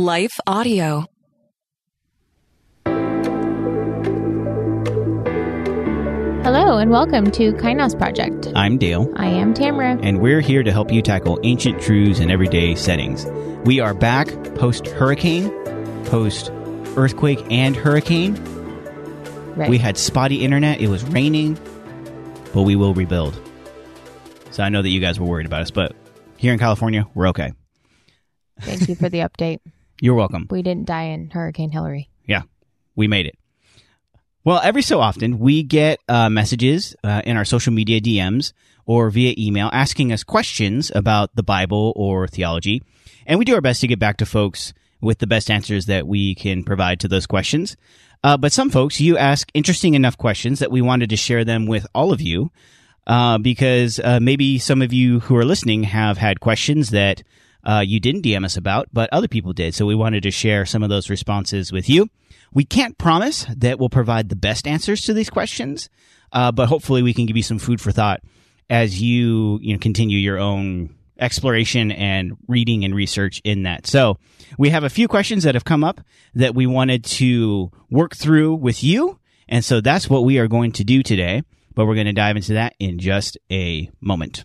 Life Audio. Hello and welcome to Kainos Project. I'm Dale, I am Tamara. and we're here to help you tackle ancient truths in everyday settings. We are back post hurricane, post earthquake and hurricane. Right. We had spotty internet, it was raining, but we will rebuild. So I know that you guys were worried about us, but here in California, we're okay. Thank you for the update. You're welcome. We didn't die in Hurricane Hilary. Yeah, we made it. Well, every so often we get uh, messages uh, in our social media DMs or via email asking us questions about the Bible or theology, and we do our best to get back to folks with the best answers that we can provide to those questions. Uh, but some folks, you ask interesting enough questions that we wanted to share them with all of you, uh, because uh, maybe some of you who are listening have had questions that uh, you didn't DM us about, but other people did. So we wanted to share some of those responses with you. We can't promise that we'll provide the best answers to these questions, uh, but hopefully we can give you some food for thought as you you know continue your own exploration and reading and research in that. So we have a few questions that have come up that we wanted to work through with you, and so that's what we are going to do today. But we're going to dive into that in just a moment.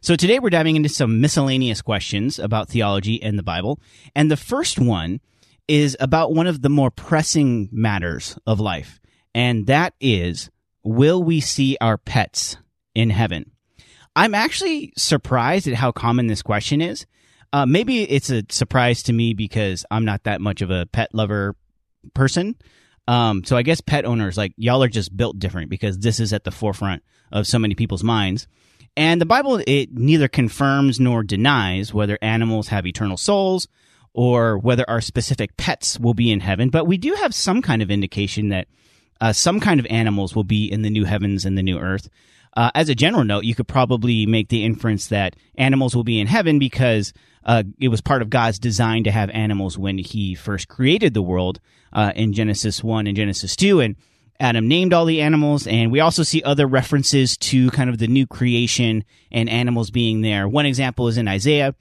So today we're diving into some miscellaneous questions about theology and the Bible. And the first one is about one of the more pressing matters of life. And that is, will we see our pets in heaven? I'm actually surprised at how common this question is. Uh, maybe it's a surprise to me because I'm not that much of a pet lover person. Um, so I guess pet owners, like y'all are just built different because this is at the forefront of so many people's minds. And the Bible, it neither confirms nor denies whether animals have eternal souls or whether our specific pets will be in heaven. But we do have some kind of indication that uh, some kind of animals will be in the new heavens and the new earth. Uh, as a general note, you could probably make the inference that animals will be in heaven because uh, it was part of God's design to have animals when He first created the world uh, in Genesis 1 and Genesis 2. And Adam named all the animals, and we also see other references to kind of the new creation and animals being there. One example is in Isaiah.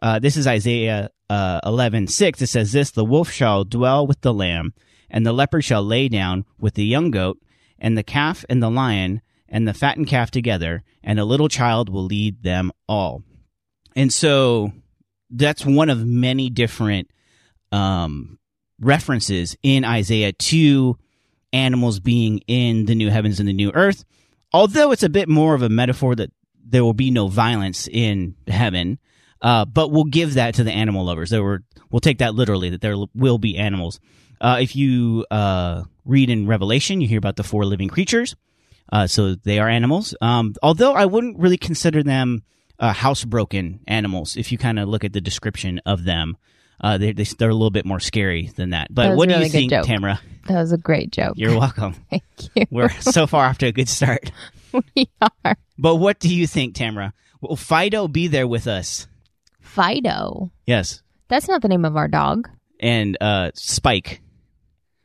Uh, this is Isaiah uh, 11 6. It says this The wolf shall dwell with the lamb, and the leopard shall lay down with the young goat, and the calf and the lion and the fattened calf together, and a little child will lead them all. And so that's one of many different um, references in Isaiah to animals being in the new heavens and the new earth. Although it's a bit more of a metaphor that there will be no violence in heaven, uh, but we'll give that to the animal lovers. There were, we'll take that literally that there will be animals. Uh, if you uh, read in Revelation, you hear about the four living creatures. Uh, so they are animals. Um, although I wouldn't really consider them uh, housebroken animals. If you kind of look at the description of them, uh, they, they, are a little bit more scary than that. But That what do really you think, joke. Tamara? That was a great joke. You're welcome. Thank you. We're so far off to a good start. we are. But what do you think, Tamara? Will Fido be there with us? Fido. Yes. That's not the name of our dog. And uh, Spike.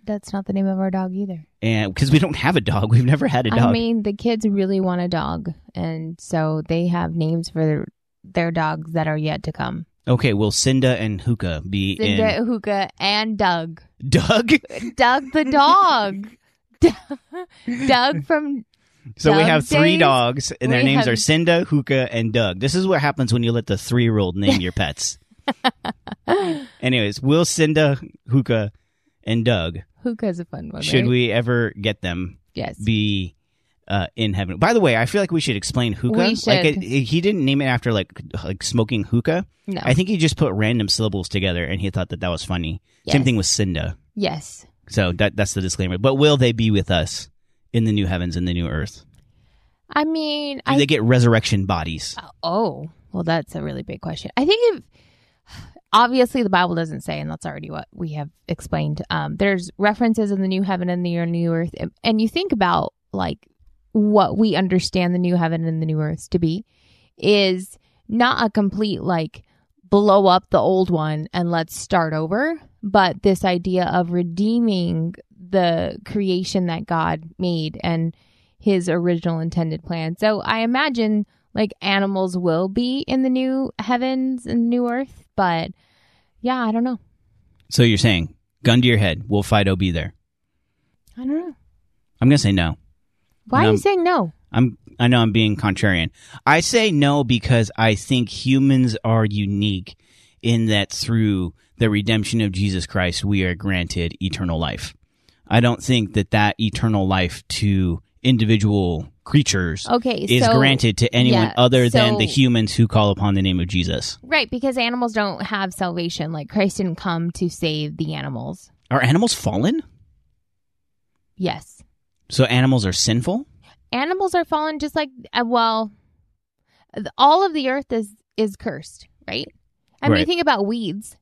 That's not the name of our dog either. And because we don't have a dog, we've never had a dog. I mean, the kids really want a dog, and so they have names for their, their dogs that are yet to come. Okay, will Cinda and Hookah be Cinda, in Hookah, and Doug. Doug? Doug the dog. Doug from So we have three days? dogs, and their We names have- are Cinda, Hookah, and Doug. This is what happens when you let the three-year-old name your pets. Anyways, will Cinda, Hookah, and Doug, Hookah's a fun one. should right? we ever get them, Yes. be uh, in heaven? By the way, I feel like we should explain hookah. We Like should. it, it- he didn't name it after like like smoking hookah. no. I think he just put random syllables together and he thought that that was funny. Same thing with Cinda. yes. So that that's the disclaimer. But will they be with us in the new heavens and the new earth? I mean, Do I they get resurrection bodies? Oh, well, that's a really big question. I think if obviously the Bible doesn't say, and that's already what we have explained. Um, there's references in the new heaven and the new earth, and you think about like what we understand the new heaven and the new earth to be is not a complete like blow up the old one and let's start over, but this idea of redeeming the creation that God made and his original intended plan. So I imagine like animals will be in the new heavens and new earth, but yeah, I don't know. So you're saying, gun to your head, will Fido be there? I don't know. I'm gonna say no. Why are you saying no? I'm I know I'm being contrarian. I say no because I think humans are unique in that through the redemption of Jesus Christ we are granted eternal life. I don't think that that eternal life to individual creatures Okay, is so granted to anyone yeah, other than the humans who call upon the name of Jesus. right because animals don't have salvation. Like Christ didn't come to save the animals. Are animals fallen? Yes, So animals are sinful? animals are fallen just like uh, well, all of the earth is is cursed, right? I mean, Right. think about weeds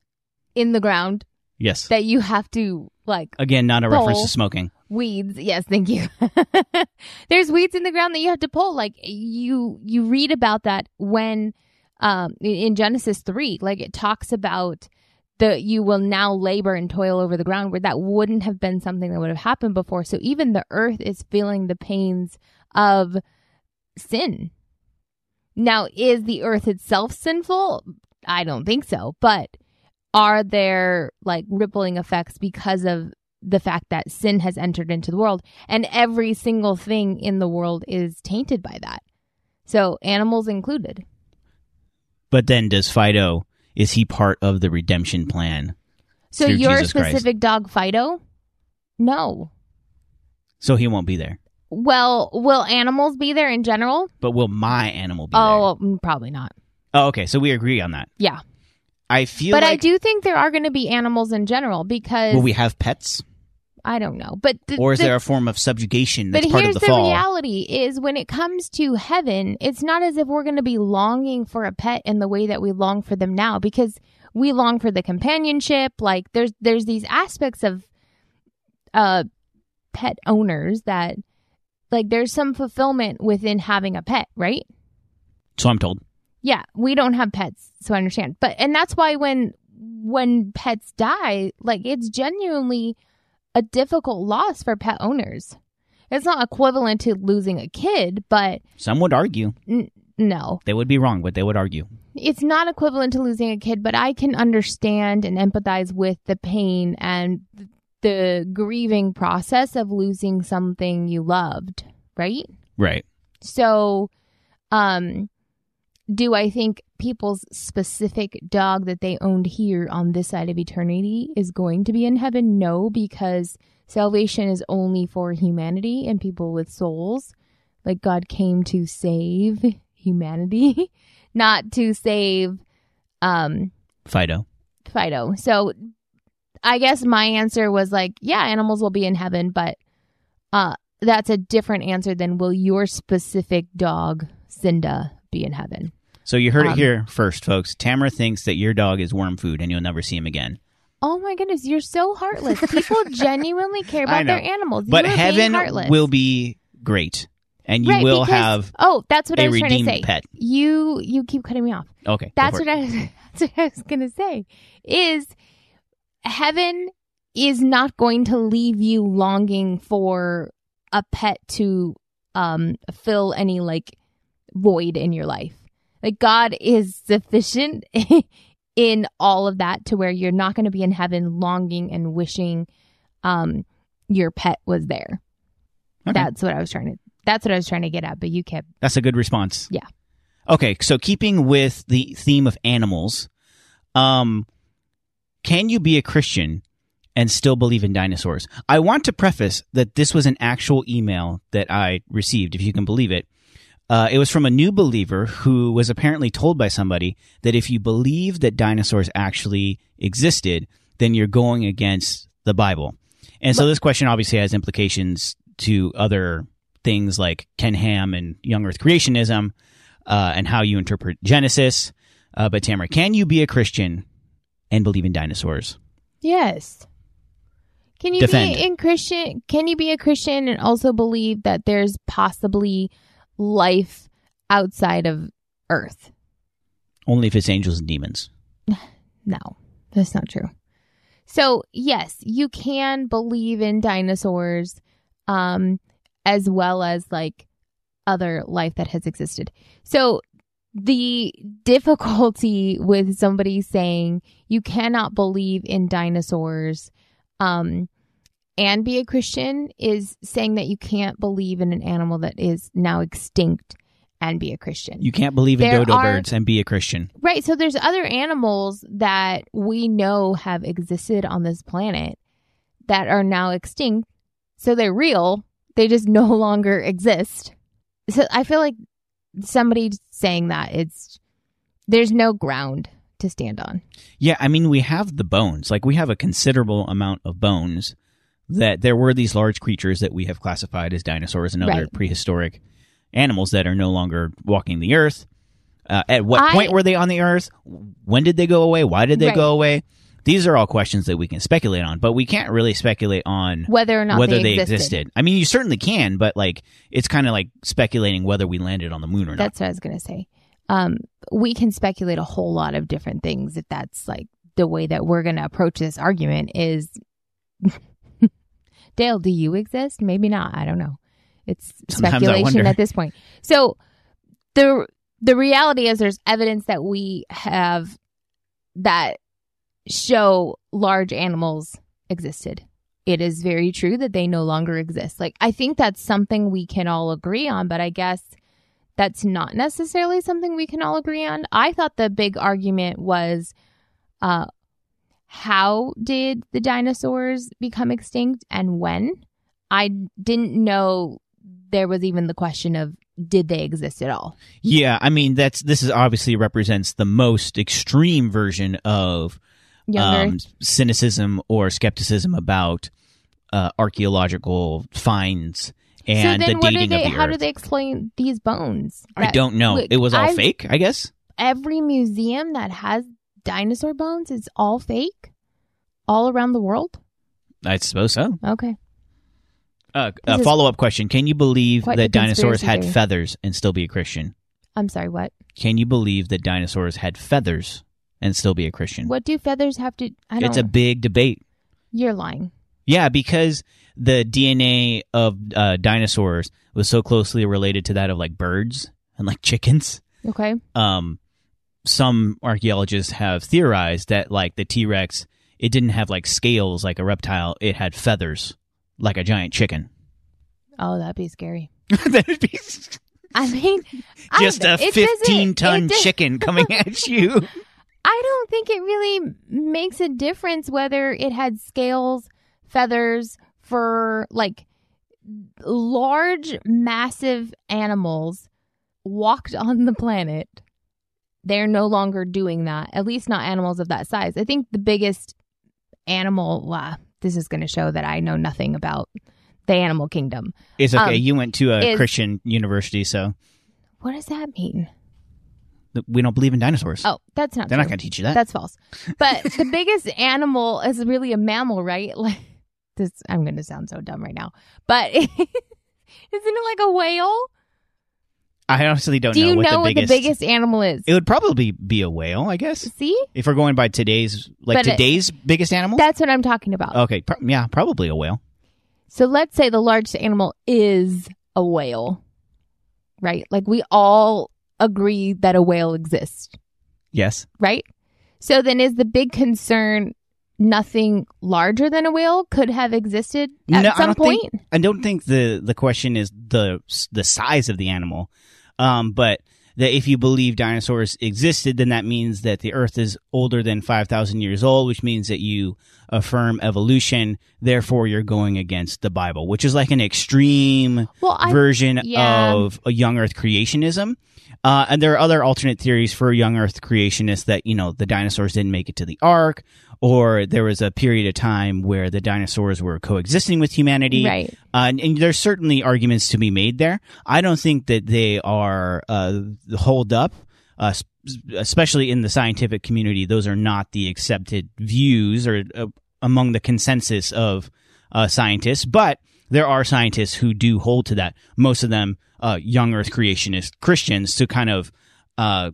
in the ground Yes. that you have to like Again, not a reference to smoking. weeds yes thank you there's weeds in the ground that you have to pull like you you read about that when um in- in genesis 3 like it talks about the you will now labor and toil over the ground where that wouldn't have been something that would have happened before. So even the earth is feeling the pains of sin. Now is the earth itself sinful? I don't think so. But are there like rippling effects because of the fact that sin has entered into the world? And every single thing in the world is tainted by that. So animals included. But then does Fido is he part of the redemption plan? So your Jesus Christ. specific dog Fido? No. So he won't be there. Well, will animals be there in general? But will my animal be Oh, mm, probably not. Oh, okay. So we agree on that. Yeah. I feel but I do think there are going to be animals in general because will we have pets? I don't know. But the, Or is the- there a form of subjugation that's but part here's of the, the, fall? reality is when it comes to heaven it's not as if we're going to be longing for a pet in the way that we long for them now because we long for the companionship like there's there's these aspects of uh pet owners that like there's some fulfillment within having a pet right So I'm told. yeah we don't have pets so i understand but and that's why when when pets die like it's genuinely a difficult loss for pet owners it's not equivalent to losing a kid but Some would argue. n- no They would be wrong, but they would argue. it's not equivalent to losing a kid but i can understand and empathize with the pain and the grieving process of losing something you loved right Right. so, um, do I think people's specific dog that they owned here on this side of eternity is going to be in heaven? No, because salvation is only for humanity and people with souls. Like God came to save humanity, not to save um Fido. Fido. So I guess my answer was like, yeah, animals will be in heaven, but uh that's a different answer than will your specific dog, Cinda, be in heaven? So you heard it Um, here first, folks. Tamara thinks that your dog is worm food and you'll never see him again. Oh my goodness, you're so heartless. People genuinely care about their animals. But heaven will be great. And you Right, will because- have Oh, that's what I was trying to say. pet. You you keep cutting me off. Okay. That's what it. I was, that's what I was gonna say. Is heaven is not going to leave you longing for a pet to um fill any like void in your life. Like God is sufficient in all of that to where you're not going to be in heaven longing and wishing um your pet was there. Okay. That's what I was trying to that's what I was trying to get at, but you kept That's a good response. Yeah. Okay, so keeping with the theme of animals, Um, can you be a Christian and still believe in dinosaurs? I want to preface that this was an actual email that I received, if you can believe it. Uh, it was from a new believer who was apparently told by somebody that if you believe that dinosaurs actually existed, then you're going against the Bible. And so this question obviously has implications to other things like Ken Ham and young earth creationism uh, and how you interpret Genesis. Uh, but Tamara, can you be a Christian and believe in dinosaurs? Yes. Can you Defend. be in Christian? Can you be a Christian and also believe that there's possibly life outside of Earth? Only if it's angels and demons. No, that's not true. So yes, you can believe in dinosaurs, um, as well as like other life that has existed. So the difficulty with somebody saying you cannot believe in dinosaurs, um, and be a Christian is saying that you can't believe in an animal that is now extinct and be a Christian. You can't believe in There dodo are- birds and be a Christian. Right. So there's other animals that we know have existed on this planet that are now extinct. So they're real. They just no longer exist. So I feel like somebody saying that it's there's no ground to stand on. Yeah, I mean, we have the bones. Like, we have a considerable amount of bones that there were these large creatures that we have classified as dinosaurs and other Right. prehistoric animals that are no longer walking the earth. Uh, at what I- point were they on the earth? When did they go away? Why did they Right. go away? These are all questions that we can speculate on, but we can't really speculate on Whether or not whether they, they existed. existed. I mean, you certainly can, but like, it's kind of like speculating whether we landed on the moon or not. That's what I was gonna say. Um, we can speculate a whole lot of different things if that's like the way that we're gonna approach this argument is Dale, do you exist? Maybe not. I don't know. It's Sometimes speculation at this point. So the the reality is there's evidence that we have that show large animals existed. It is very true that they no longer exist. Like I think that's something we can all agree on, but I guess that's not necessarily something we can all agree on. I thought the big argument was uh how did the dinosaurs become extinct and when? I didn't know there was even the question of did they exist at all? Yeah, I mean that's this is obviously represents the most extreme version of um, cynicism or skepticism about uh, archaeological finds and so then the what do dating they of the how earth. do they explain these bones? I don't know. Look, it was all I've- fake, I guess. Every museum that has dinosaur bones is all fake? All around the world? I suppose so. Okay. Uh, a follow up question: Can you believe that dinosaurs had theory. feathers and still be a Christian? I'm sorry, what? Can you believe that dinosaurs had feathers and still be a Christian? What do feathers have to I don't It's a big debate. You're lying. Yeah, because the DNA of uh, dinosaurs was so closely related to that of like birds and like chickens. Okay. Um, some archaeologists have theorized that like the T Rex, it didn't have like scales like a reptile; it had feathers like a giant chicken. Oh, that'd be scary. That'd be I mean, just I, a fifteen ton does- chicken coming at you. I don't think it really makes a difference whether it had scales, feathers, fur, like large, massive animals walked on the planet. They're no longer doing that, at least not animals of that size. I think the biggest animal, wow, this is going to show that I know nothing about the animal kingdom. It's okay. Um, you went to a is- Christian university, so What does that mean? we don't believe in dinosaurs. Oh, that's not They're true. not going to teach you that. That's false. But the biggest animal is really a mammal, right? Like this I'm going to sound so dumb right now. But isn't it like a whale? I honestly don't Do know you what, know the, what biggest, the biggest animal is? It would probably be a whale, I guess. See? If we're going by today's, like But it- today's biggest animal. That's what I'm talking about. okay, pro- yeah, probably a whale. So let's say the largest animal is a whale. Right? Like we all agree that a whale exists, Yes. right? So then is the big concern nothing larger than a whale could have existed at I some don't point? think- I don't think the the question is the the size of the animal, um, but that if you believe dinosaurs existed, then that means that the Earth is older than 5,000 years old, which means that you affirm evolution. Therefore, you're going against the Bible, which is like an extreme Well, I- version yeah. of a young Earth creationism. Uh, and there are other alternate theories for young Earth creationists that, you know, the dinosaurs didn't make it to the ark, or there was a period of time where the dinosaurs were coexisting with humanity. Right. Uh, and, and there's certainly arguments to be made there. I don't think that they are uh, hold up, uh, especially in the scientific community. Those are not the accepted views or uh, among the consensus of uh, scientists. But there are scientists who do hold to that. Most of them, uh, young Earth creationist Christians, to kind of uh,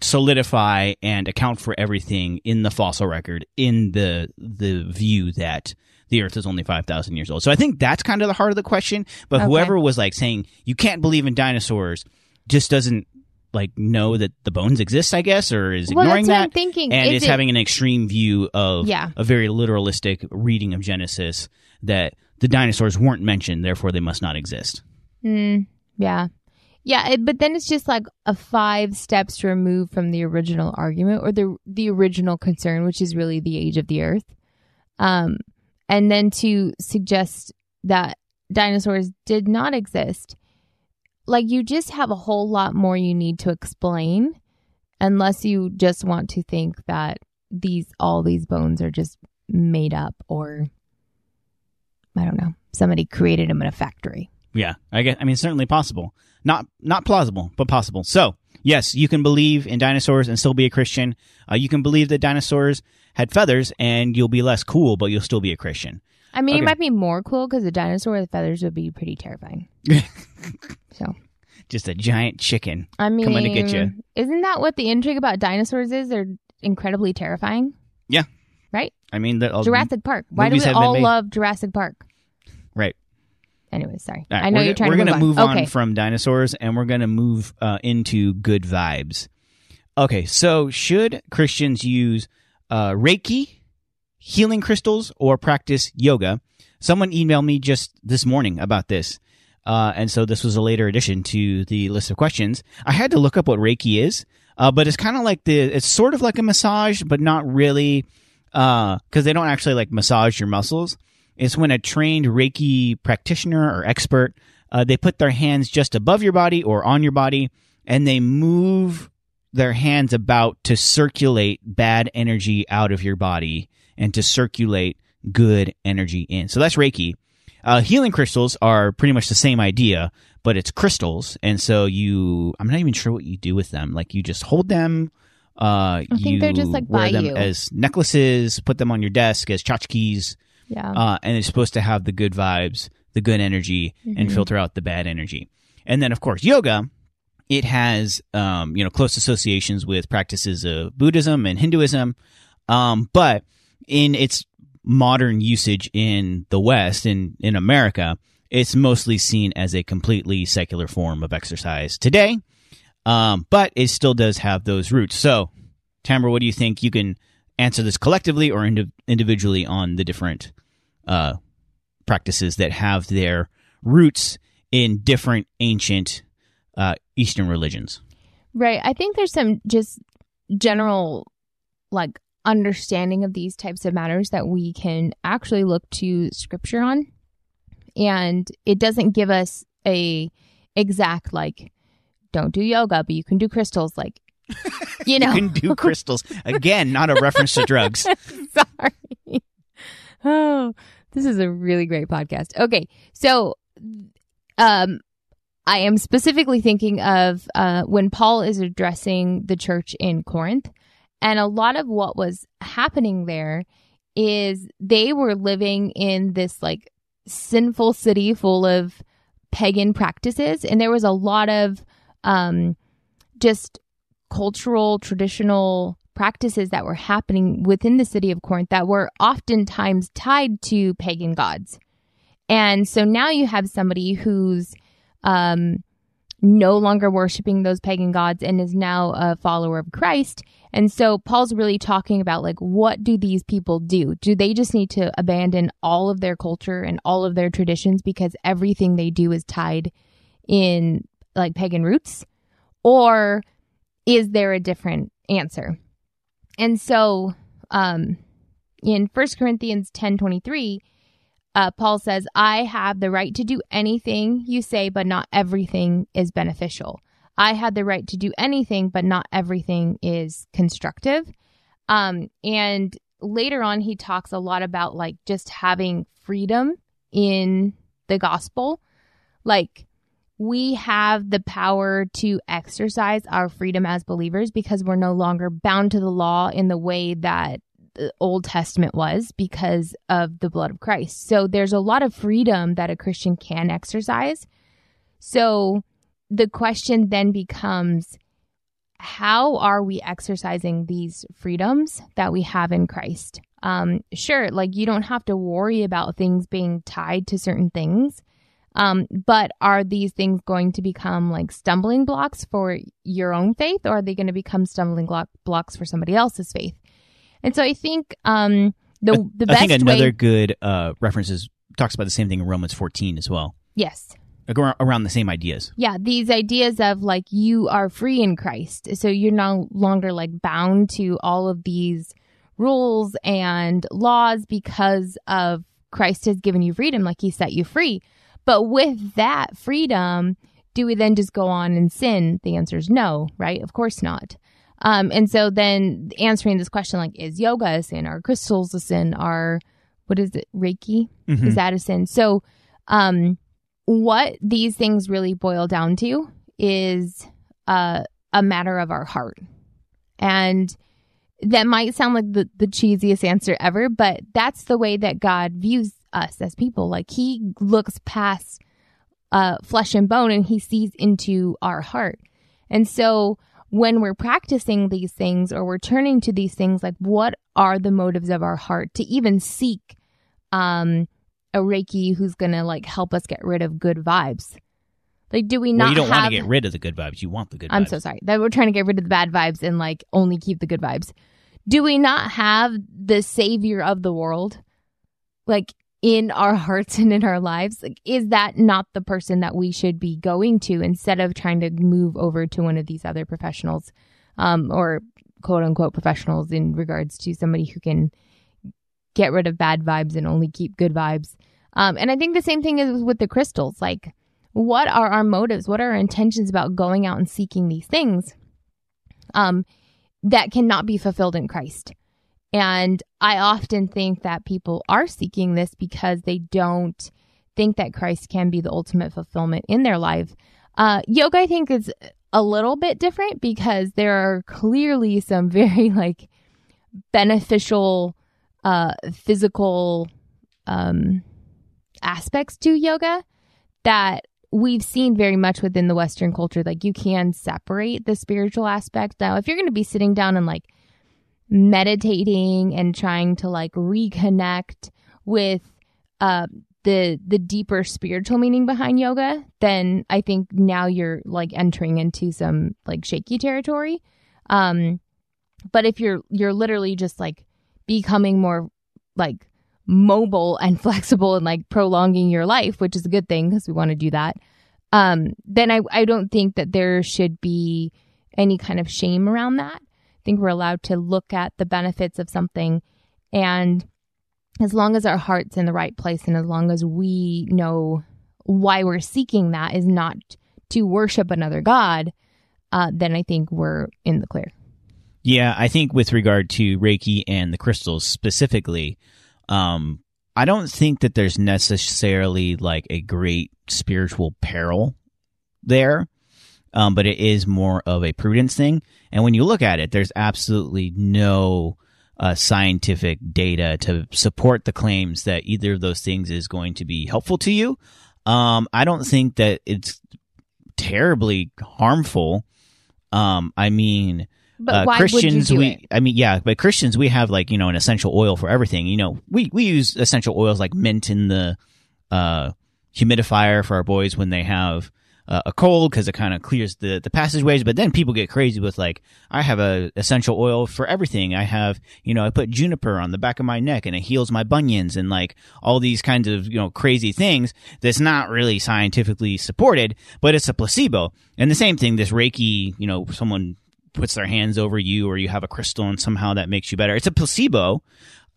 solidify and account for everything in the fossil record in the the view that the earth is only 5000 years old so i think that's kind of the heart of the question but Okay. whoever was like saying you can't believe in dinosaurs just doesn't like know that the bones exist i guess or is Well, ignoring that I'm thinking. and Is is it- having an extreme view of Yeah. a very literalistic reading of genesis that the dinosaurs weren't mentioned therefore they must not exist Mm, yeah. Yeah, it, but then it's just like a five steps removed from the original argument or the the original concern, which is really the age of the earth. Um, and then to suggest that dinosaurs did not exist, like you just have a whole lot more you need to explain, unless you just want to think that these all these bones are just made up or I don't know, somebody created them in a factory. Yeah, I guess. I mean, certainly possible. Not not plausible, but possible. So yes, you can believe in dinosaurs and still be a Christian. Uh, you can believe that dinosaurs had feathers, and you'll be less cool, but you'll still be a Christian. I mean, Okay. it might be more cool because a dinosaur with feathers would be pretty terrifying. so, Just a giant chicken. I mean, Coming to get ya. Isn't that what the intrigue about dinosaurs is? They're incredibly terrifying. Yeah. Right? I mean, the, Jurassic Park. Why do we all love Jurassic Park? Right. Anyway, sorry. Right, I know you're trying to. we're to gonna move, move on. on Okay. from dinosaurs, and we're gonna move uh, into good vibes. Okay, so should Christians use uh, Reiki, healing crystals, or practice yoga? Someone emailed me just this morning about this, uh, and so this was a later addition to the list of questions. I had to look up what Reiki is, uh, but it's kind of like the it's sort of like a massage, but not really, because they don't actually like massage your muscles. It's when a trained Reiki practitioner or expert uh, they put their hands just above your body or on your body, and they move their hands about to circulate bad energy out of your body and to circulate good energy in. So that's Reiki. Uh, healing crystals are pretty much the same idea, but it's crystals, and so you I'm not even sure what you do with them. Like you just hold them. Uh, I think you they're just, like, wear them you. as necklaces, put them on your desk as tchotchkes Yeah. uh, and it's supposed to have the good vibes, the good energy, and Mhm. filter out the bad energy. And then, of course, yoga. It has, um, you know, close associations with practices of Buddhism and Hinduism, um, but in its modern usage in the West, in in America, it's mostly seen as a completely secular form of exercise today. Um, but it still does have those roots. So, Tamara, what do you think? You can answer this collectively or indi- individually on the different uh, practices that have their roots in different ancient uh, Eastern religions. Right. I think there's some just general like understanding of these types of matters that we can actually look to scripture on. And it doesn't give us a exact like don't do yoga, but you can do crystals like you know. You can do crystals. Again, not a reference to drugs. Sorry. Oh, this is a really great podcast. Okay, so um I am specifically thinking of uh when Paul is addressing the church in Corinth and a lot of what was happening there is they were living in this like sinful city full of pagan practices and there was a lot of um just cultural traditional practices that were happening within the city of Corinth that were oftentimes tied to pagan gods. And so now you have somebody who's um, no longer worshiping those pagan gods and is now a follower of Christ. And so Paul's really talking about like, what do these people do? Do they just need to abandon all of their culture and all of their traditions because everything they do is tied in like pagan roots? or is there a different answer? And so, um, in 1 Corinthians 10:23, uh, Paul says, "I have the right to do anything you say, but not everything is beneficial. I had the right to do anything, but not everything is constructive." Um, and later on, he talks a lot about like just having freedom in the gospel, like we have the power to exercise our freedom as believers because we're no longer bound to the law in the way that the Old Testament was because of the blood of Christ. So there's a lot of freedom that a Christian can exercise. So the question then becomes how are we exercising these freedoms that we have in Christ? Um, sure, like you don't have to worry about things being tied to certain things um, but are these things going to become like stumbling blocks for your own faith, or are they going to become stumbling block- blocks for somebody else's faith? And so I think um, the the I best I think another way, good uh, reference is talks about the same thing in Romans 14 as well, yes, like around the same ideas. yeah, these ideas of like you are free in Christ, so you're no longer like bound to all of these rules and laws because of Christ has given you freedom, like He set you free. But with that freedom, do we then just go on and sin? The answer is no, right? Of course not. Um, and so then answering this question, like, is yoga a sin? Are crystals a sin? Are, what is it, Reiki? Mhm. Is that a sin? So, um, what these things really boil down to is uh, a matter of our heart. And that might sound like the, the cheesiest answer ever, but that's the way that God views us as people. Like he looks past uh, flesh and bone and he sees into our heart. And so when we're practicing these things or we're turning to these things, like what are the motives of our heart to even seek um, a Reiki who's going to like help us get rid of good vibes? Like, do we not well, you don't have... want to get rid of the good vibes. You want the good I'm vibes. so sorry that we're trying to get rid of the bad vibes and like only keep the good vibes. Do we not have the savior of the world, like in our hearts and in our lives? Is that not the person that we should be going to instead of trying to move over to one of these other professionals, um, or quote unquote professionals in regards to somebody who can get rid of bad vibes and only keep good vibes? Um, and I think the same thing is with the crystals. Like, what are our motives? What are our intentions about going out and seeking these things um, that cannot be fulfilled in Christ? And I often think that people are seeking this because they don't think that Christ can be the ultimate fulfillment in their life. Uh, yoga, I think, is a little bit different because there are clearly some very like beneficial uh, physical um, aspects to yoga that we've seen very much within the Western culture. Like you can separate the spiritual aspect. Now, if you're going to be sitting down and like meditating and trying to like reconnect with uh, the the deeper spiritual meaning behind yoga, then I think now you're like entering into some like shaky territory. Um, but if you're you're literally just like becoming more like mobile and flexible and like prolonging your life, which is a good thing because we want to do that. Um, then I I don't think that there should be any kind of shame around that. Think we're allowed to look at the benefits of something and as long as our heart's in the right place and as long as we know why we're seeking that is not to worship another god, uh, then I think we're in the clear. Yeah, I think with regard to Reiki and the crystals specifically, um, I don't think that there's necessarily like a great spiritual peril there, um, but it is more of a prudence thing. And when you look at it, there's absolutely no uh, scientific data to support the claims that either of those things is going to be helpful to you. Um, I don't think that it's terribly harmful. Um, I mean, But uh, Christians, would you do we, it? I mean, yeah, but Christians, we have like, you know, an essential oil for everything. You know, we, we use essential oils like mint in the, uh, humidifier for our boys when they have, uh, a cold because it kind of clears the, the passageways. But then people get crazy with like, I have a essential oil for everything. I have, you know, I put juniper on the back of my neck and it heals my bunions and like all these kinds of, you know, crazy things that's not really scientifically supported, but it's a placebo. And the same thing, this Reiki, you know, someone puts their hands over you or you have a crystal and somehow that makes you better. It's a placebo.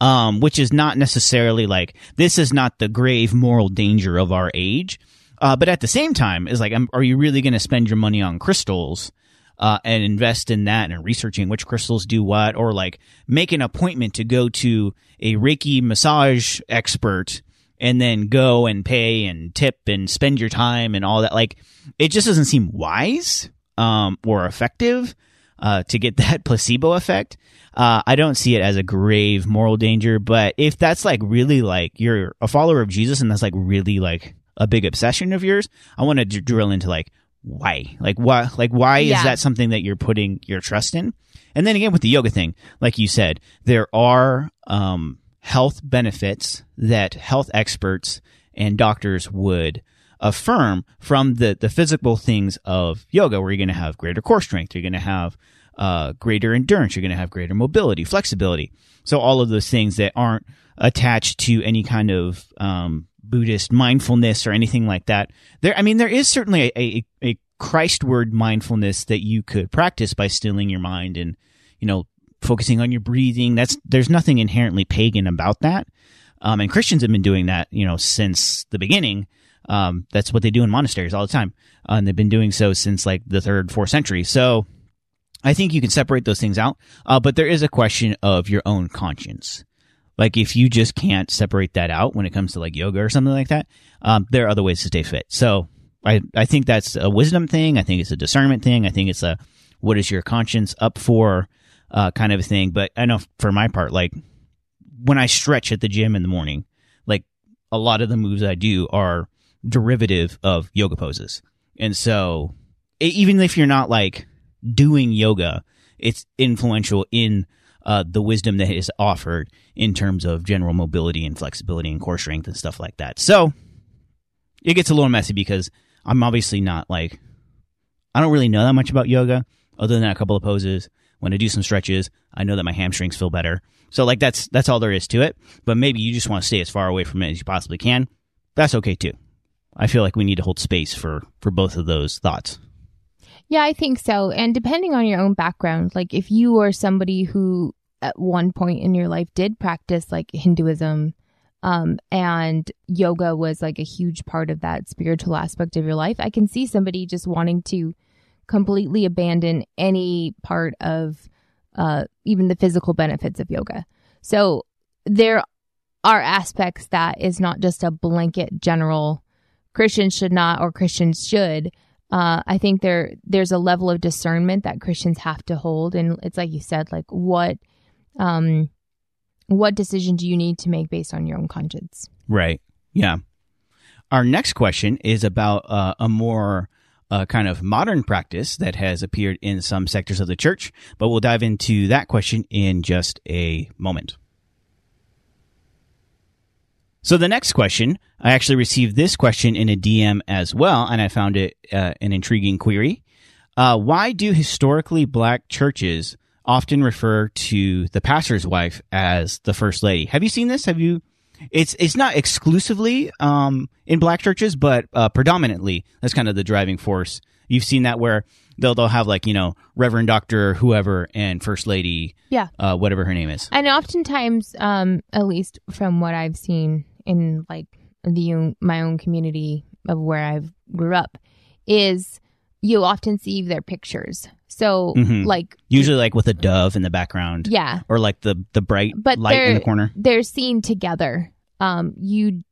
Um, which is not necessarily like, this is not the grave moral danger of our age uh, but at the same time, is like, um, are you really going to spend your money on crystals uh, and invest in that and researching which crystals do what, or like make an appointment to go to a Reiki massage expert and then go and pay and tip and spend your time and all that? Like, it just doesn't seem wise um, or effective uh, to get that placebo effect. Uh, I don't see it as a grave moral danger, but if that's like really like you're a follower of Jesus and that's like really like a big obsession of yours, I want to d- drill into like why, like why, like why Yeah. is that something that you're putting your trust in? And then again with the yoga thing, like you said, there are um, health benefits that health experts and doctors would affirm from the the physical things of yoga, where you're going to have greater core strength, you're going to have uh, greater endurance, you're going to have greater mobility, flexibility. So all of those things that aren't attached to any kind of um, Buddhist mindfulness or anything like that. There, I mean, there is certainly a, a, a mindfulness that you could practice by stilling your mind and, you know, focusing on your breathing. That's there's nothing inherently pagan about that. Um, and Christians have been doing that, you know, since the beginning. Um, that's what they do in monasteries all the time, uh, and they've been doing so since like the third, fourth century. So, I think you can separate those things out. Uh, but there is a question of your own conscience. Like if you just can't separate that out when it comes to like yoga or something like that, um, there are other ways to stay fit. So I, I think that's a wisdom thing. I think it's a discernment thing. I think it's a what is your conscience up for uh, kind of a thing. But I know for my part, like when I stretch at the gym in the morning, like a lot of the moves I do are derivative of yoga poses. And so even if you're not like doing yoga, it's influential in uh, the wisdom that is offered in terms of general mobility and flexibility and core strength and stuff like that. So it gets a little messy because I'm obviously not like, I don't really know that much about yoga other than a couple of poses. When I do some stretches, I know that my hamstrings feel better. So like that's, that's all there is to it. But maybe you just want to stay as far away from it as you possibly can. That's okay too. I feel like we need to hold space for, for both of those thoughts. Yeah, I think so. And depending on your own background, like if you are somebody who at one point in your life did practice like Hinduism, um, and yoga was like a huge part of that spiritual aspect of your life, I can see somebody just wanting to completely abandon any part of uh, even the physical benefits of yoga. So there are aspects that is not just a blanket general Christians should not or Christians should uh, I think there there's a level of discernment that Christians have to hold, and it's like you said, like what um, what decision do you need to make based on your own conscience? Right. Yeah. Our next question is about uh, a more uh, kind of modern practice that has appeared in some sectors of the church, but we'll dive into that question in just a moment. So the next question, I actually received this question in a DM as well, and I found it uh, an intriguing query. Uh, why do historically black churches often refer to the pastor's wife as the first lady? Have you seen this? Have you? It's it's not exclusively um, in black churches, but uh, predominantly that's kind of the driving force. You've seen that where they'll they'll have like you know Reverend Doctor whoever and First Lady, Yeah. uh, whatever her name is. And oftentimes, um, at least from what I've seen in like the my own community of where I've grew up, is you often see their pictures. So Mhm. like Usually like with a dove in the background, yeah, or like the the bright but light in the corner. they're seen together. Um, you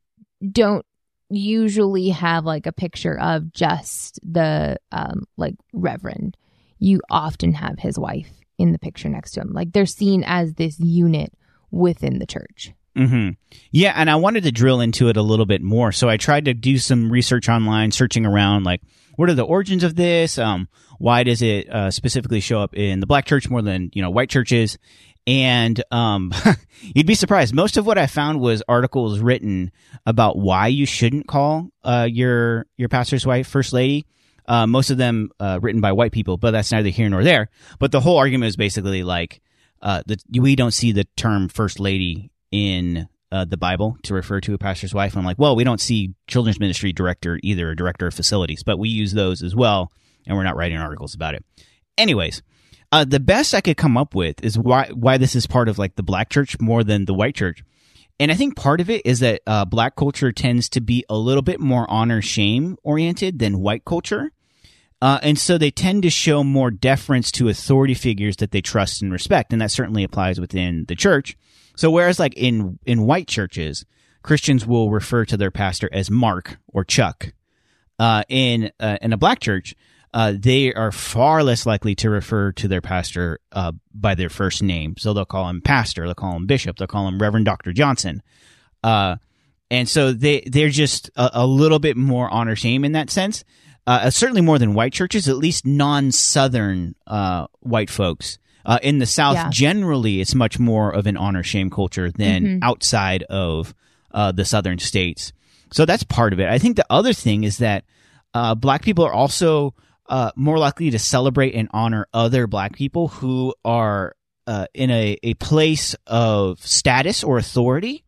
don't usually have like a picture of just the um like reverend. You often have his wife in the picture next to him. Like they're seen as this unit within the church. Hmm Yeah, and I wanted to drill into it a little bit more, so I tried to do some research online, searching around, like what are the origins of this? Um, why does it uh, specifically show up in the black church more than you know white churches? And um, you'd be surprised. Most of what I found was articles written about why you shouldn't call uh, your your pastor's wife first lady. Uh, most of them uh, written by white people, but that's neither here nor there. But the whole argument is basically like uh, that we don't see the term first lady in uh, the Bible to refer to a pastor's wife. I'm like, well, we don't see children's ministry director either, or director of facilities, but we use those as well, and we're not writing articles about it. Anyways, uh, the best I could come up with is why why this is part of like the black church more than the white church. And I think part of it is that uh, black culture tends to be a little bit more honor shame oriented than white culture. Uh, and so they tend to show more deference to authority figures that they trust and respect. And that certainly applies within the church. So whereas like in, in white churches, Christians will refer to their pastor as Mark or Chuck. Uh, in, uh, in a black church, uh, they are far less likely to refer to their pastor uh, by their first name. So they'll call him pastor, they'll call him bishop, they'll call him Reverend Doctor Johnson. Uh, and so they they're just a, a, little bit more honor shame in that sense. Uh, certainly more than white churches, at least non-southern uh, white folks. Uh, in the South, yeah. generally, it's much more of an honor shame culture than mm-hmm. outside of the southern states. So that's part of it. I think the other thing is that black people are also uh, more likely to celebrate and honor other black people who are uh, in a, a place of status or authority.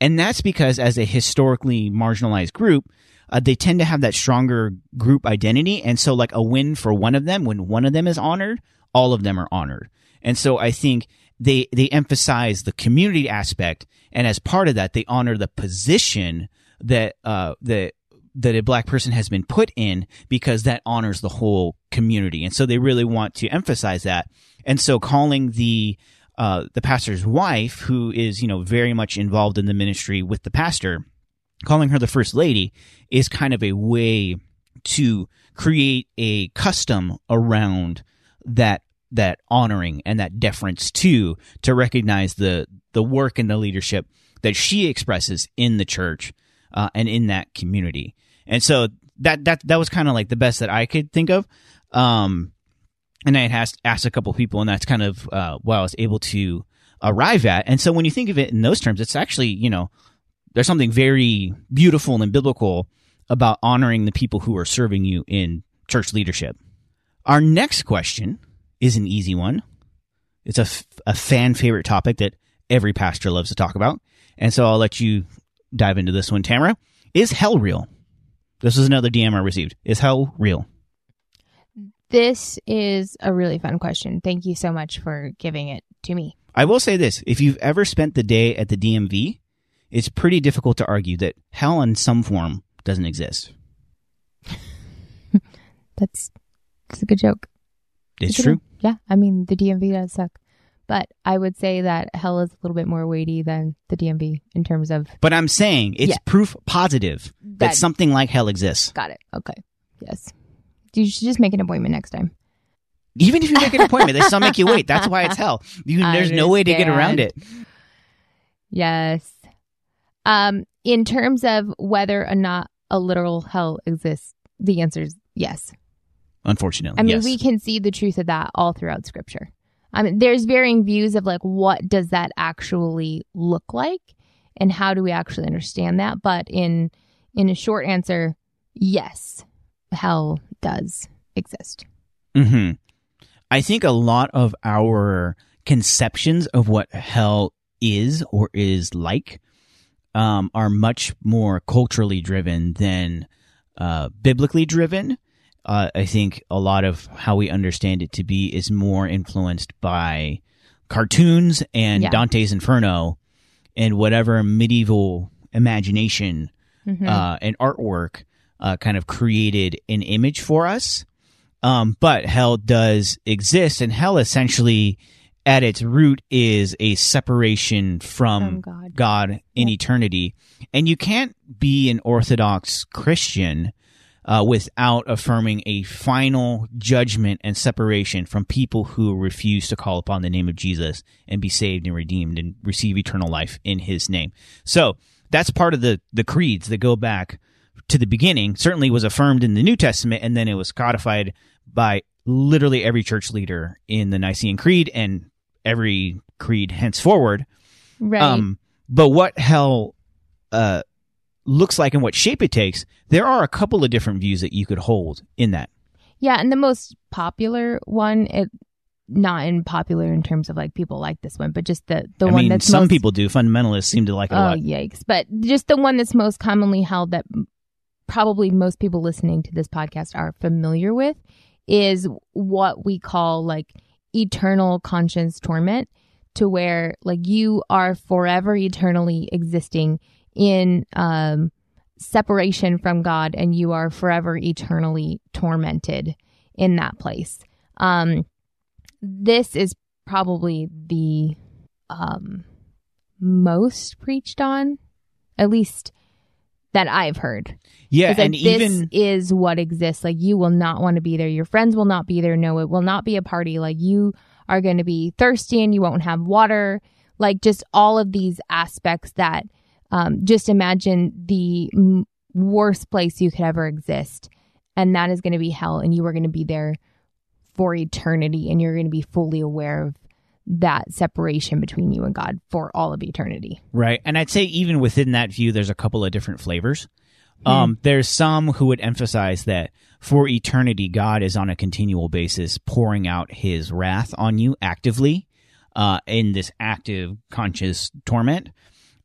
And that's because, as a historically marginalized group, uh, they tend to have that stronger group identity. And so, like a win for one of them, when one of them is honored, all of them are honored. And so, I think they they emphasize the community aspect, and as part of that, they honor the position that uh, that that a black person has been put in because that honors the whole community. And so they really want to emphasize that. And so calling the uh, the pastor's wife, who is, you know, very much involved in the ministry with the pastor, calling her the first lady is kind of a way to create a custom around that that honoring and that deference to to recognize the the work and the leadership that she expresses in the church uh, and in that community. And so that that that was kind of like the best that I could think of. Um, and I had asked, asked a couple people, and that's kind of uh, what I was able to arrive at. And so when you think of it in those terms, it's actually you know there's something very beautiful and biblical about honoring the people who are serving you in church leadership. Our next question is an easy one. It's a, f- a fan favorite topic that every pastor loves to talk about. And so I'll let you dive into this one, Tamara. Is hell real? This is another DM I received. Is hell real? This is a really fun question. Thank you so much for giving it to me. I will say this if you've ever spent the day at the DMV, it's pretty difficult to argue that hell in some form doesn't exist. that's, that's a good joke. It's, true. Yeah. I mean, the DMV does suck. But I would say that hell is a little bit more weighty than the DMV in terms of. But I'm saying it's yeah. proof positive that, that something like hell exists. Got it. Okay. Yes. You should just make an appointment next time. Even if you make an appointment, they still make you wait. That's why it's hell. You, there's no way to get around it. Yes. Um, in terms of whether or not a literal hell exists, the answer is yes. Unfortunately, I mean, yes. we can see the truth of that all throughout Scripture. I mean, there's varying views of like what does that actually look like, and how do we actually understand that. But in in a short answer, yes, hell does exist. Hmm. I think a lot of our conceptions of what hell is or is like um, are much more culturally driven than uh, biblically driven uh, I think a lot of how we understand it to be is more influenced by cartoons and yeah. Dante's Inferno and whatever medieval imagination mm-hmm. uh, and artwork uh, kind of created an image for us. Um, but hell does exist, and hell essentially at its root is a separation from, from God. God in eternity. And you can't be an Orthodox Christian uh, without affirming a final judgment and separation from people who refuse to call upon the name of Jesus and be saved and redeemed and receive eternal life in his name. So that's part of the, the creeds that go back to the beginning, certainly was affirmed in the New Testament, and then it was codified by literally every church leader in the Nicene Creed and every creed henceforward. Right. Um, but what hell uh, looks like and what shape it takes, there are a couple of different views that you could hold in that. Yeah, and the most popular one, it not in popular in terms of like people like this one, but just the the I one mean, that's some most, people do. Fundamentalists seem to like it a Oh lot. yikes! But just the one that's most commonly held that probably most people listening to this podcast are familiar with is what we call like eternal conscious torment, to where like you are forever eternally existing in um separation from God and you are forever eternally tormented in that place. Um this is probably the um most preached on at least that I've heard. Yeah, and this even is what exists. Like you will not want to be there. Your friends will not be there. No, it will not be a party. Like you are going to be thirsty and you won't have water. Like just all of these aspects that um, just imagine the m- worst place you could ever exist. And that is going to be hell. And you are going to be there for eternity. And you're going to be fully aware of that separation between you and God for all of eternity. Right. And I'd say even within that view, there's a couple of different flavors. Hmm. Um, there's some who would emphasize that for eternity, God is on a continual basis pouring out his wrath on you actively uh, in this active conscious torment.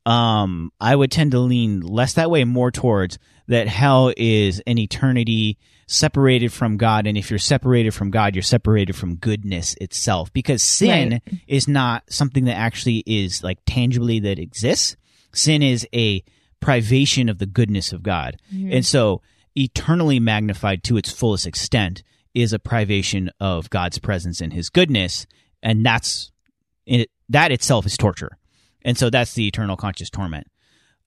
Um, I would tend to lean less that way, more towards that hell is an eternity separated from God. And if you're separated from God, you're separated from goodness itself because sin Right. is not something that actually is like tangibly that exists. Sin is a privation of the goodness of God. And so eternally magnified to its fullest extent is a privation of God's presence and his goodness. And that's it, that itself is torture. And so that's the eternal conscious torment.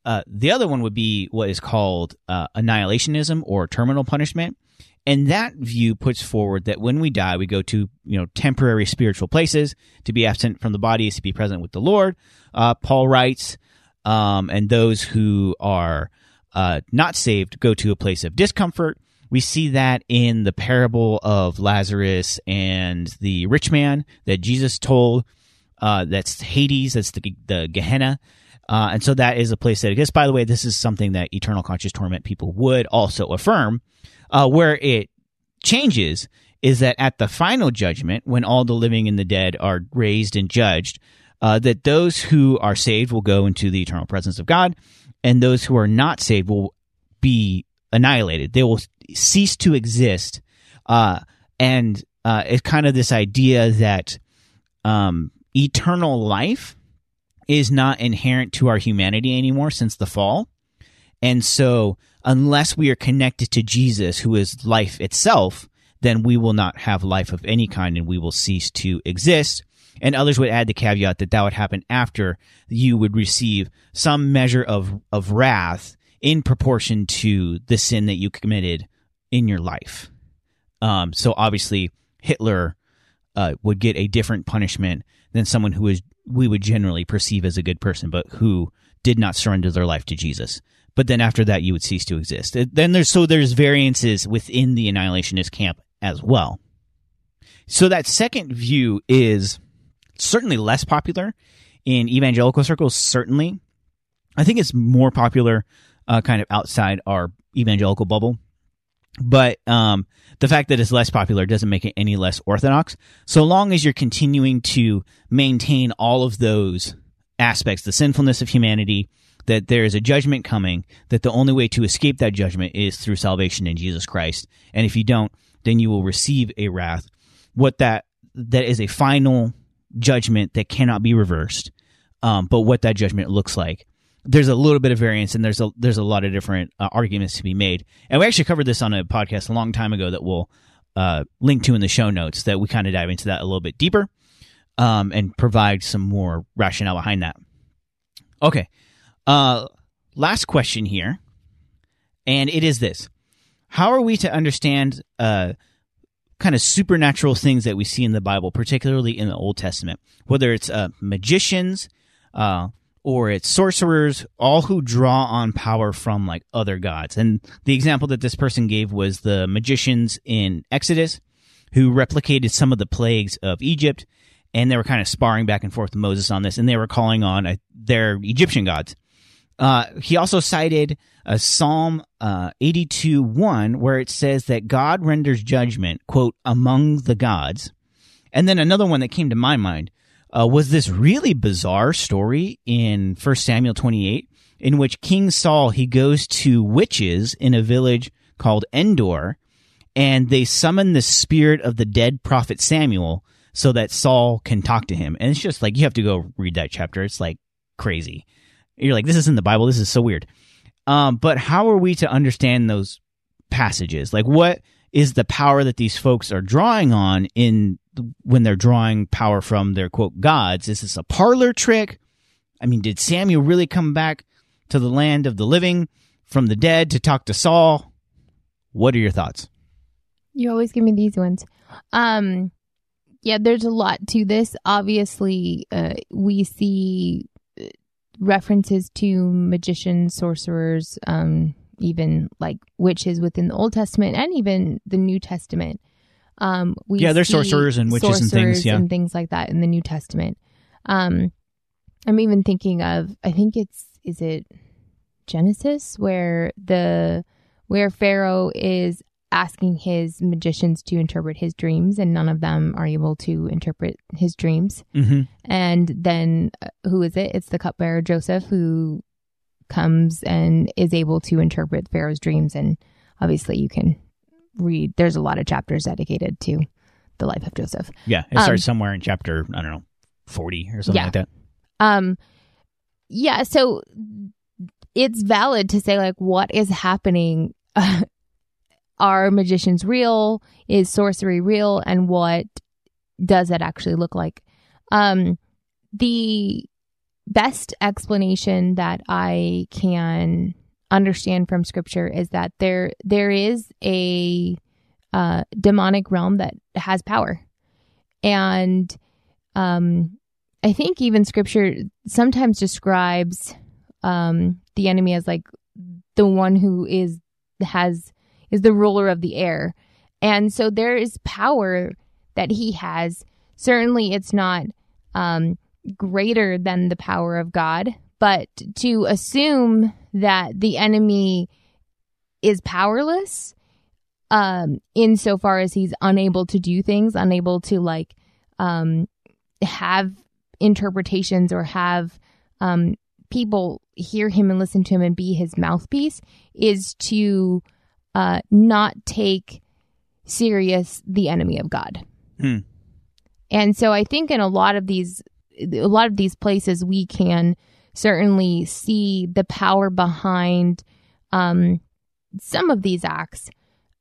Uh, the other one would be what is called uh, annihilationism or terminal punishment. And that view puts forward that when we die, we go to you know temporary spiritual places. To be absent from the body to be present with the Lord. Uh, Paul writes, um, and those who are uh, not saved go to a place of discomfort. We see that in the parable of Lazarus and the rich man that Jesus told. Uh, that's Hades. That's the the Gehenna. Uh, and so that is a place that exists. By the way, this is something that eternal conscious torment people would also affirm. Uh, where it changes is that at the final judgment, when all the living and the dead are raised and judged, uh, that those who are saved will go into the eternal presence of God, and those who are not saved will be annihilated. They will cease to exist. Uh, and uh, it's kind of this idea that um, eternal life is not inherent to our humanity anymore since the fall. And so, unless we are connected to Jesus, who is life itself, then we will not have life of any kind and we will cease to exist. And others would add the caveat that that would happen after you would receive some measure of, of wrath in proportion to the sin that you committed in your life. Um, so obviously, Hitler uh, would get a different punishment than someone who is we would generally perceive as a good person, but who did not surrender their life to Jesus. But then after that, you would cease to exist. Then there's so there's variances within the annihilationist camp as well. So that second view is certainly less popular in evangelical circles. Certainly, I think it's more popular uh, kind of outside our evangelical bubble. But um, the fact that it's less popular doesn't make it any less orthodox. So long as you're continuing to maintain all of those aspects, the sinfulness of humanity, that there is a judgment coming, that the only way to escape that judgment is through salvation in Jesus Christ. And if you don't, then you will receive a wrath. What that that is a final judgment that cannot be reversed. Um, but what that judgment looks like there's a little bit of variance and there's a there's a lot of different uh, arguments to be made. And we actually covered this on a podcast a long time ago that we'll uh, link to in the show notes that we kind of dive into that a little bit deeper um, and provide some more rationale behind that. Okay. Uh, last question here. And it is this. How are we to understand uh, kind of supernatural things that we see in the Bible, particularly in the Old Testament? Whether it's uh, magicians, uh, or it's sorcerers, all who draw on power from like other gods. And the example that this person gave was the magicians in Exodus who replicated some of the plagues of Egypt. And they were kind of sparring back and forth with Moses on this, and they were calling on uh, their Egyptian gods. Uh, he also cited uh, Psalm uh, 82 1, where it says that God renders judgment, quote, among the gods. And then another one that came to my mind uh, was this really bizarre story in 1 Samuel 28, in which King Saul he goes to witches in a village called Endor, and they summon the spirit of the dead prophet Samuel so that Saul can talk to him. And it's just like you have to go read that chapter. It's like crazy. You're like, this is in the Bible. This is so weird. Um, but how are we to understand those passages? Like, what is the power that these folks are drawing on in when they're drawing power from their quote gods? Is this a parlor trick? I mean, did Samuel really come back to the land of the living from the dead to talk to Saul? What are your thoughts? You always give me these ones. Um, yeah, there's a lot to this. Obviously, uh, we see uh, references to magicians, sorcerers, um, even like witches within the Old Testament and even the New Testament. Um, we Yeah, there's sorcerers and witches and things, yeah. and things like that in the New Testament. Um, I'm even thinking of I think it's is it Genesis where the where Pharaoh is asking his magicians to interpret his dreams and none of them are able to interpret his dreams. Mm-hmm. And then uh, who is it? It's the cupbearer Joseph who comes and is able to interpret Pharaoh's dreams. And obviously, you can read. There's a lot of chapters dedicated to the life of Joseph. Yeah, it Um, starts somewhere in chapter I don't know forty or something Yeah. like that. Um, yeah. So it's valid to say like, what is happening? Are magicians real? Is sorcery real? And what does that actually look like? Um, the best explanation that I can understand from scripture is that there there is a uh, demonic realm that has power, and um, I think even scripture sometimes describes um, the enemy as like the one who is has is the ruler of the air, and so there is power that he has. Certainly, it's not um, greater than the power of God, but to assume that the enemy is powerless um insofar as he's unable to do things unable to like um have interpretations or have um people hear him and listen to him and be his mouthpiece is to uh not take serious the enemy of God. Hmm. And so I think in a lot of these a lot of these places we can certainly see the power behind um some of these acts.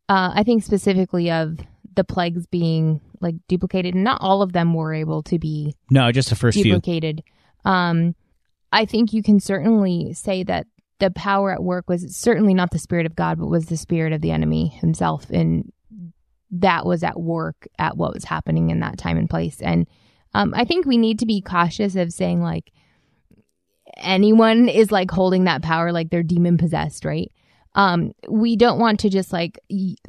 Uh I think specifically of the plagues being like duplicated and not all of them were able to be No, just the first few. duplicated. Um, I think you can certainly say that the power at work was certainly not the spirit of God, but was the spirit of the enemy himself, and that was at work at what was happening in that time and place. And um, I think we need to be cautious of saying like anyone is like holding that power, like they're demon possessed, right? Um, we don't want to just like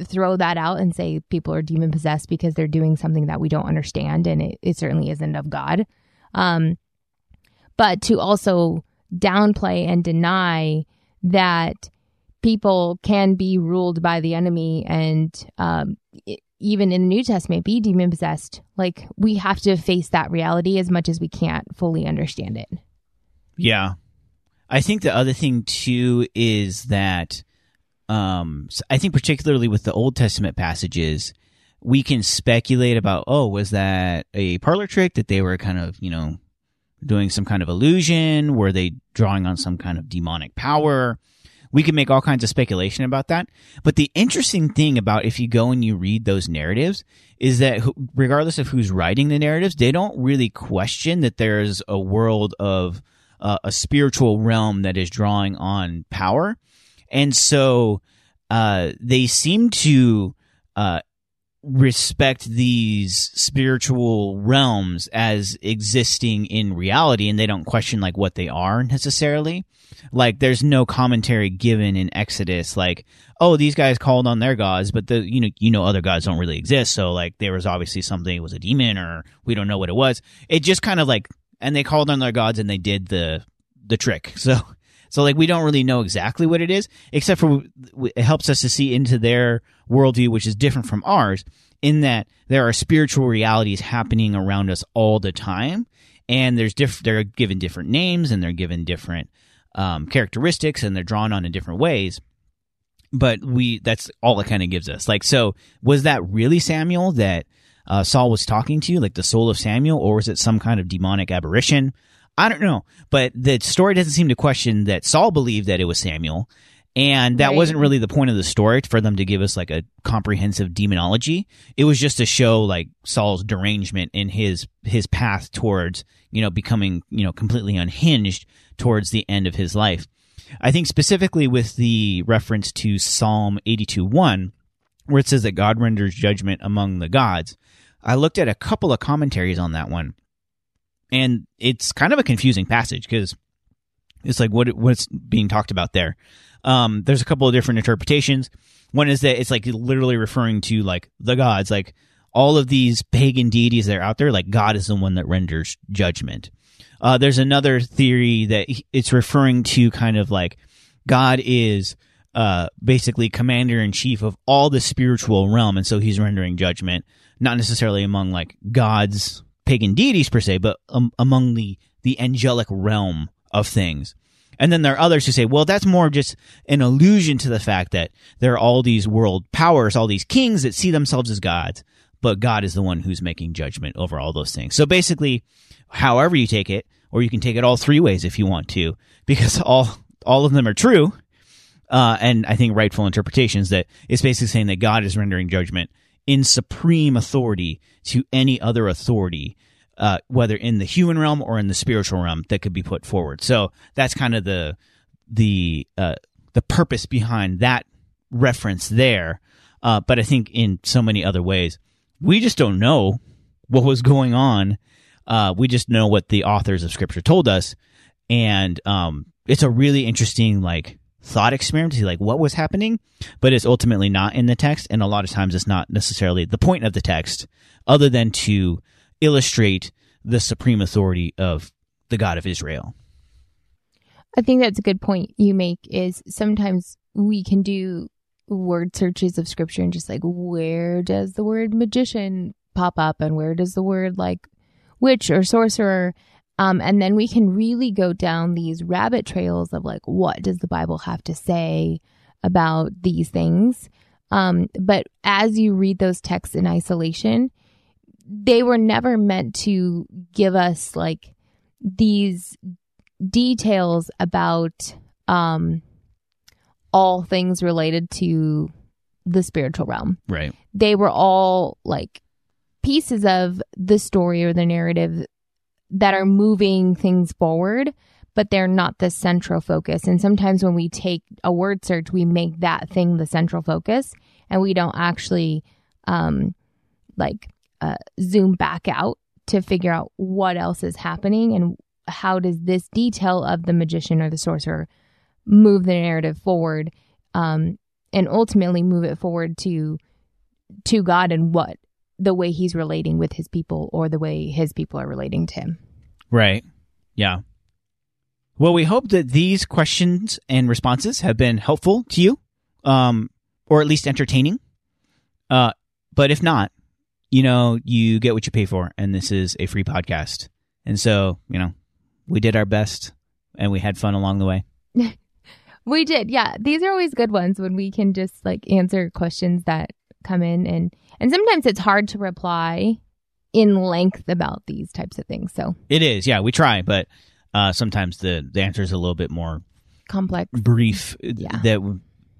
throw that out and say people are demon possessed because they're doing something that we don't understand, and it, it certainly isn't of God. Um, but to also downplay and deny that people can be ruled by the enemy and um, e- even in the New Testament be demon possessed. Like we have to face that reality as much as we can't fully understand it. Yeah. I think the other thing too is that um I think particularly with the Old Testament passages, we can speculate about, oh, was that a parlor trick that they were kind of, you know, doing some kind of illusion? Were they drawing on some kind of demonic power? We can make all kinds of speculation about that. But the interesting thing about if you go and you read those narratives is that regardless of who's writing the narratives, they don't really question that there's a world of uh, a spiritual realm that is drawing on power. And so uh, they seem to uh, respect these spiritual realms as existing in reality and they don't question like what they are necessarily. Like there's no commentary given in exodus like oh these guys called on their gods but the you know you know other gods don't really exist. So like there was obviously something it was a demon or we don't know what it was. It just kind of like and they called on their gods and they did the the trick so So like we don't really know exactly what it is, except for it helps us to see into their worldview, which is different from ours, in that there are spiritual realities happening around us all the time, and there's diff- they're given different names and they're given different um, characteristics and they're drawn on in different ways. But we that's all it kind of gives us. Like, so was that really Samuel that uh, Saul was talking to, like the soul of Samuel, or was it some kind of demonic aberration? I don't know, but the story doesn't seem to question that Saul believed that it was Samuel, and that Right. wasn't really the point of the story for them to give us like a comprehensive demonology. It was just to show like Saul's derangement in his his path towards you know becoming you know completely unhinged towards the end of his life. I think specifically with the reference to Psalm 82 1, where it says that God renders judgment among the gods. I looked at a couple of commentaries on that one, and it's kind of a confusing passage because it's like what what's being talked about there. Um, there's a couple of different interpretations. One is that it's like literally referring to like the gods, like all of these pagan deities that are out there. Like God is the one that renders judgment. Uh, there's another theory that it's referring to kind of like God is uh, basically commander in chief of all the spiritual realm, and so he's rendering judgment, not necessarily among like God's pagan deities per se, but um, among the the angelic realm of things. And then there are others who say, well, that's more just an allusion to the fact that there are all these world powers, all these kings that see themselves as gods, but God is the one who's making judgment over all those things. So basically, however you take it, or you can take it all three ways if you want to, because all all of them are true. Uh, and I think rightful interpretations that it's basically saying that God is rendering judgment in supreme authority to any other authority, uh, whether in the human realm or in the spiritual realm that could be put forward. So that's kind of the the uh, the purpose behind that reference there. Uh, but I think in so many other ways, we just don't know what was going on. Uh, we just know what the authors of Scripture told us, and um, it's a really interesting like thought experiment to see like what was happening, but it's ultimately not in the text, and a lot of times it's not necessarily the point of the text, other than to illustrate the supreme authority of the God of Israel. I think that's a good point you make is sometimes we can do word searches of scripture and just like where does the word magician pop up and where does the word like witch or sorcerer um, and then we can really go down these rabbit trails of like what does the bible have to say about these things um, but as you read those texts in isolation they were never meant to give us like these details about um all things related to the spiritual realm. Right. They were all like pieces of the story or the narrative that are moving things forward, but they're not the central focus. And sometimes when we take a word search, we make that thing the central focus and we don't actually um like uh, zoom back out to figure out what else is happening and how does this detail of the magician or the sorcerer move the narrative forward um, and ultimately move it forward to to God and what the way he's relating with his people or the way his people are relating to him. Right. Yeah. Well, we hope that these questions and responses have been helpful to you, um, or at least entertaining. Uh, but if not, you know, you get what you pay for, and this is a free podcast. And so, you know, we did our best and we had fun along the way. We did. Yeah. These are always good ones when we can just like answer questions that come in and and sometimes it's hard to reply in length about these types of things. So, It is, yeah, we try, but uh, sometimes the, the answer is a little bit more complex. brief uh, Yeah. that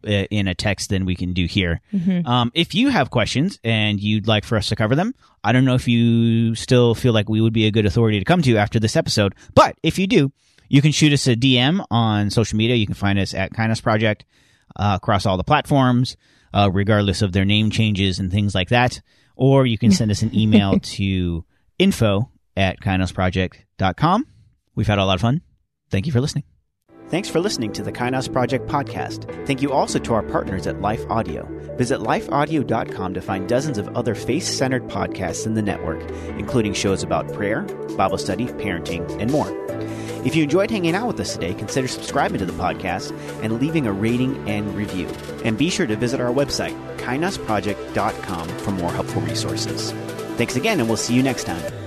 uh, in a text than we can do here. Mhm. Um, if you have questions and you'd like for us to cover them, I don't know if you still feel like we would be a good authority to come to after this episode, but if you do, you can shoot us a DM on social media. You can find us at Kainos Project uh, across all the platforms, uh, regardless of their name changes and things like that. Or you can send us an email to info at kainosproject.com. We've had a lot of fun. Thank you for listening. Thanks for listening to the Kainos Project podcast. Thank you also to our partners at Life Audio. Visit lifeaudio.com to find dozens of other faith centered podcasts in the network, including shows about prayer, Bible study, parenting, and more. If you enjoyed hanging out with us today, consider subscribing to the podcast and leaving a rating and review. And be sure to visit our website, kainosproject.com, for more helpful resources. Thanks again, and we'll see you next time.